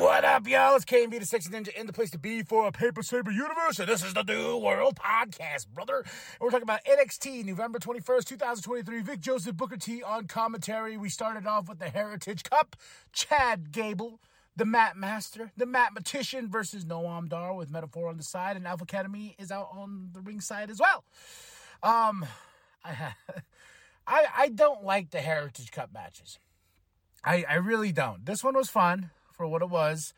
What up, y'all? It's KMB, the Sexy Ninja, in the place to be for a Paper Saber Universe, and this is the New World Podcast, brother. And we're talking about NXT, November 21st, 2023. Vic Joseph, Booker T on commentary. We started off with the Heritage Cup, Chad Gable, the Mat Master, the Mathematician versus Noam Dar with Meta-Four on the side, and Alpha Academy is out on the ring side as well. Um, I, I, I don't like the Heritage Cup matches. I, I really don't. This one was fun for what it was.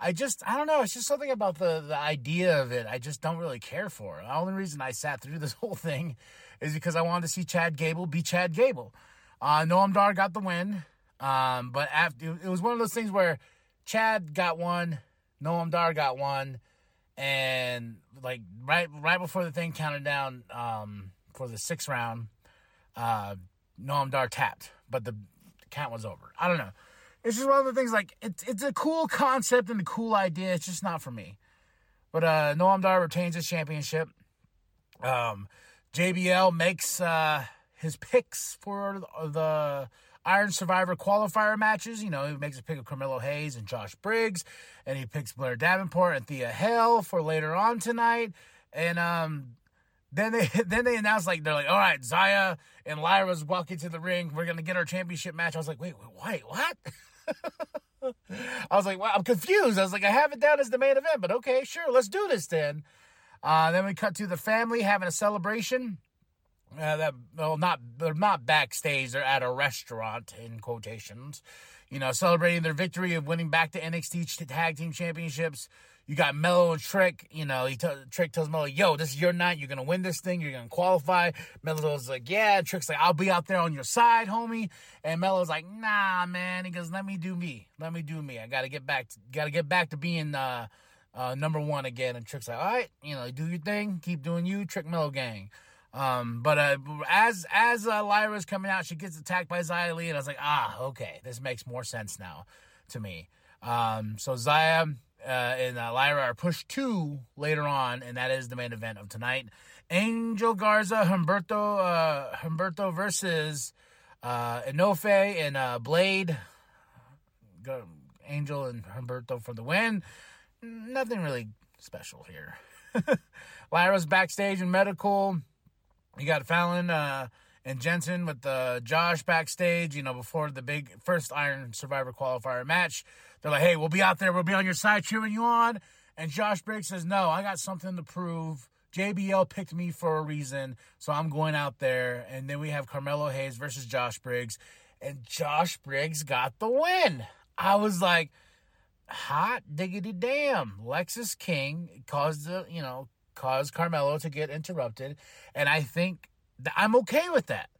I just, I don't know. It's just something about the, the idea of it. I just don't really care for. The only reason I sat through this whole thing is because I wanted to see Chad Gable be Chad Gable. Uh, Noam Dar got the win. Um, but after, it was one of those things where Chad got one, Noam Dar got one, and like right, right before the thing counted down, um, for the sixth round, uh, Noam Dar tapped, but the count was over. I don't know. It's just one of the things like it's it's a cool concept and a cool idea. It's just not for me. But uh Noam Dar retains his championship. Um JBL makes uh his picks for the Iron Survivor qualifier matches. You know, he makes a pick of Carmelo Hayes and Josh Briggs, and he picks Blair Davenport and Thea Hale for later on tonight. And um then they then they announced like they're like, all right, Xia and Lyra's walking to the ring. We're gonna get our championship match. I was like, wait, wait, wait what? I was like, well, I'm confused. I was like, I have it down as the main event, but okay, sure, let's do this then. Uh, then we cut to the family having a celebration. Uh, that well, not they're not backstage. They're at a restaurant in quotations. You know, celebrating their victory of winning back to NXT Tag Team Championships. You got Melo and Trick. You know, he t- Trick tells Melo, "Yo, this is your night. You're gonna win this thing. You're gonna qualify." Melo's like, "Yeah." Trick's like, "I'll be out there on your side, homie." And Melo's like, "Nah, man." He goes, "Let me do me. Let me do me. I gotta get back. To, gotta get back to being uh, uh, number one again." And Trick's like, "All right, you know, do your thing. Keep doing you, Trick Melo gang." Um, but uh, as as uh, Lyra's coming out, she gets attacked by Li, and I was like, ah, okay, this makes more sense now to me. Um, so Xia uh, and uh, Lyra are pushed to later on, and that is the main event of tonight. Angel Garza, Humberto, uh, Humberto versus uh, Enofe and uh, Blade. Angel and Humberto for the win. Nothing really special here. Lyra's backstage in medical. You got Fallon uh, and Jensen with uh, Josh backstage, you know, before the big first Iron Survivor qualifier match. They're like, hey, we'll be out there. We'll be on your side cheering you on. And Josh Briggs says, no, I got something to prove. JBL picked me for a reason, so I'm going out there. And then we have Carmelo Hayes versus Josh Briggs. And Josh Briggs got the win. I was like, hot diggity damn. Lexis King caused the, you know, caused Carmelo to get interrupted. And I think I'm okay with that.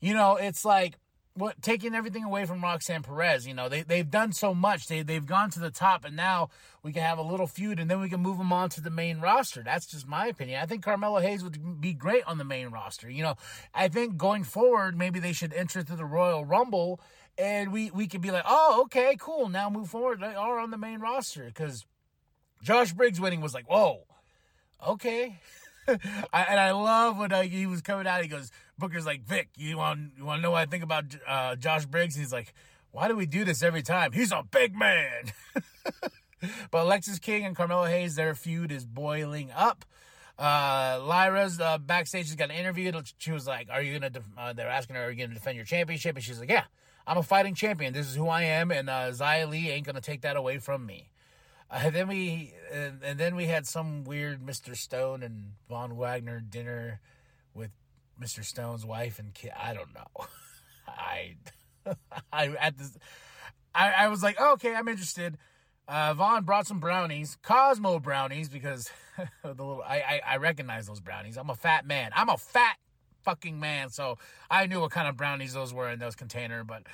You know, it's like what taking everything away from Roxanne Perez. You know, they they've done so much. They they've gone to the top, and now we can have a little feud, and then we can move them on to the main roster. That's just my opinion. I think Carmelo Hayes would be great on the main roster. You know, I think going forward, maybe they should enter to the Royal Rumble, and we we could be like, oh, okay, cool. Now move forward. They are on the main roster because Josh Briggs winning was like, whoa okay. I, and I love when uh, he was coming out. He goes, Booker's like, Vic, you want you want to know what I think about uh, Josh Briggs? He's like, why do we do this every time? He's a big man. but Lexis King and Carmelo Hayes, their feud is boiling up. Uh, Lyra's uh, backstage has got an interview. She was like, "Are you gonna?" Def-? Uh, they're asking her, "Are you gonna defend your championship?" And she's like, "Yeah, I'm a fighting champion. This is who I am, and uh, Li ain't gonna take that away from me." Uh, then we and, and, then we had some weird Mr. Stone and Von Wagner dinner with Mr. Stone's wife and kid. I don't know. I I at this I, I was like, oh, okay, I'm interested. Uh, Von brought some brownies, Cosmic brownies, because the little I, I I recognize those brownies. I'm a fat man. I'm a fat fucking man, so I knew what kind of brownies those were in those container. But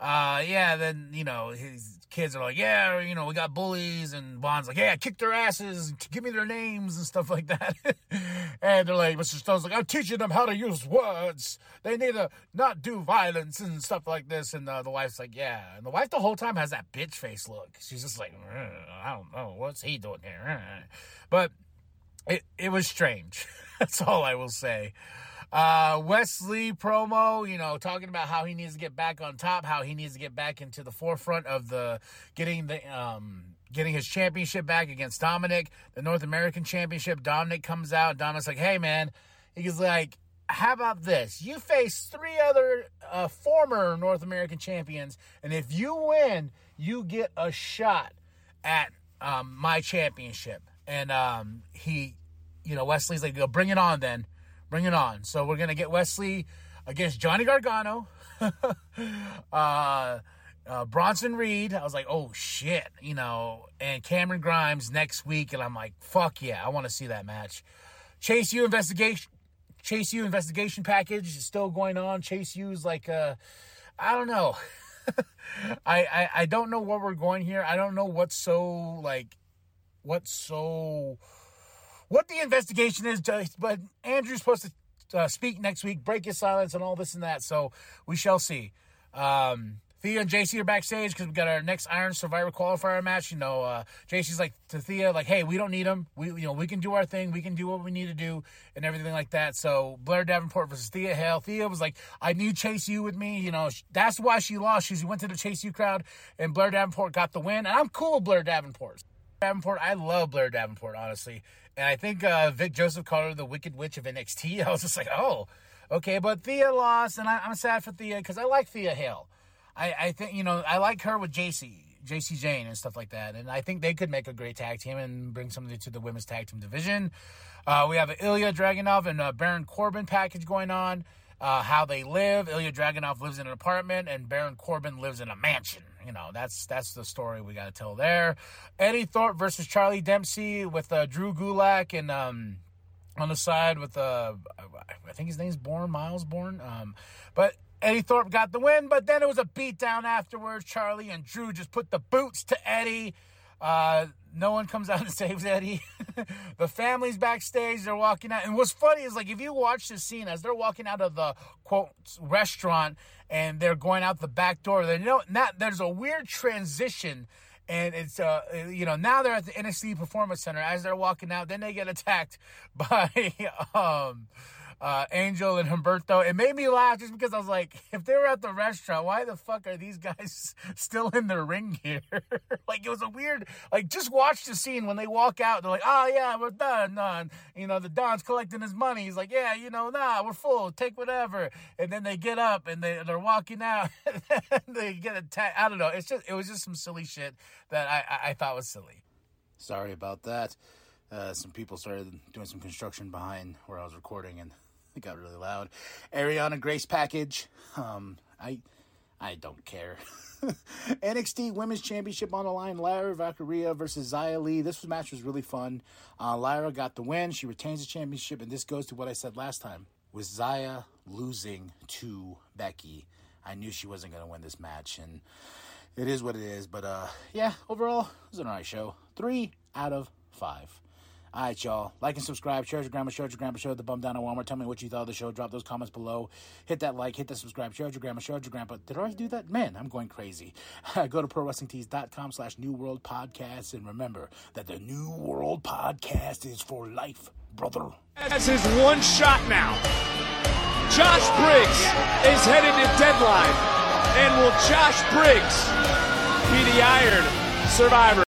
uh, yeah, then, you know, his kids are like, yeah, you know, we got bullies. And Von's like, yeah, kick their asses, give me their names and stuff like that. and they're like, Mr. Stone's like, I'm teaching them how to use words. They need to not do violence and stuff like this. And uh, the wife's like, yeah. And the wife the whole time has that bitch face look. She's just like, I don't know, what's he doing here? But it, it was strange. That's all I will say. Uh, Wes Lee promo, you know, talking about how he needs to get back on top, how he needs to get back into the forefront of the getting the um getting his championship back against Dominik, the North American Championship. Dominik comes out. Dominik's like, "Hey, man," he's like, "How about this? You face three other uh, former North American champions, and if you win, you get a shot at um, my championship." And um, he, you know, Wes Lee's like, "Go bring it on, then." Bring it on. So we're gonna get Wes Lee against Johnny Gargano, uh, uh, Bronson Reed. I was like, oh shit, you know, and Cameron Grimes next week, and I'm like, fuck yeah, I want to see that match. Chase U investigation, Chase U investigation package is still going on. Chase U's like, uh, I don't know. I, I I don't know where we're going here. I don't know what's so like, what's so what the investigation is, but Andrew's supposed to uh, speak next week, break his silence, and all this and that. So we shall see. Um, Thea and Jacy are backstage because we got our next Iron Survivor qualifier match. You know, uh, Jacy's like to Thea, like, "Hey, we don't need him. We, you know, we can do our thing. We can do what we need to do, and everything like that." So Blair Davenport versus Thea Hale. Thea was like, "I need Chase U with me." You know, that's why she lost. She went to the Chase U crowd, and Blair Davenport got the win. And I'm cool with Blair Davenport. Davenport, I love Blair Davenport, honestly. And I think uh, Vic Joseph called her the Wicked Witch of NXT. I was just like, oh, okay. But Thea lost, and I, am sad for Thea because I like Thea Hale. I, I think, you know, I like her with Jacy, Jacy Jayne and stuff like that. And I think they could make a great tag team and bring something to the women's tag team division. Uh, we have Ilya Dragunov and uh, Baron Corbin package going on. Uh, how they live. Ilya Dragunov lives in an apartment, and Baron Corbin lives in a mansion you know, that's that's the story we got to tell there. Eddie Thorpe versus Charlie Dempsey with uh, Drew Gulak and um, on the side with uh, I think his name's Borne Myles Borne. Um, but Eddie Thorpe got the win, but then it was a beatdown afterwards. Charlie and Drew just put the boots to Eddie. Uh, no one comes out and saves Eddie. the family's backstage. They're walking out. And what's funny is like if you watch this scene as they're walking out of the quote restaurant and they're going out the back door, they know not there's a weird transition. And it's uh you know now they're at the NXT Performance Center as they're walking out. Then they get attacked by um uh, Angel and Humberto. It made me laugh just because I was like, if they were at the restaurant, why the fuck are these guys still in their ring gear? like it was a weird, like just watch the scene when they walk out. They're like, oh yeah, we're done. done. You know, the Don's collecting his money. He's like, yeah, you know, nah, we're full. Take whatever. And then they get up and they they're walking out. they get attacked. I don't know. It's just it was just some silly shit that I I, I thought was silly. Sorry about that. Uh, some people started doing some construction behind where I was recording and it got really loud. Arianna Grace package. Um, I I don't care. NXT Women's Championship on the line. Lyra Valkyria versus Xia Li. This match was really fun. Uh, Lyra got the win. She retains the championship, and this goes to what I said last time. With Xia losing to Becky, I knew she wasn't going to win this match, and it is what it is. But uh, yeah, overall, it was an alright show. Three out of five. All right, y'all. Like and subscribe. Share your grandma, share your grandpa, share the bum down at Walmart. Tell me what you thought of the show. Drop those comments below. Hit that like, hit that subscribe. Share your grandma, share your grandpa. Did I do that? Man, I'm going crazy. Go to prowrestlingtees.com slash New World Podcast. And remember that the New World Podcast is for life, brother. That's his one shot now. Josh Briggs is headed to deadline. And will Josh Briggs be the Iron Survivor?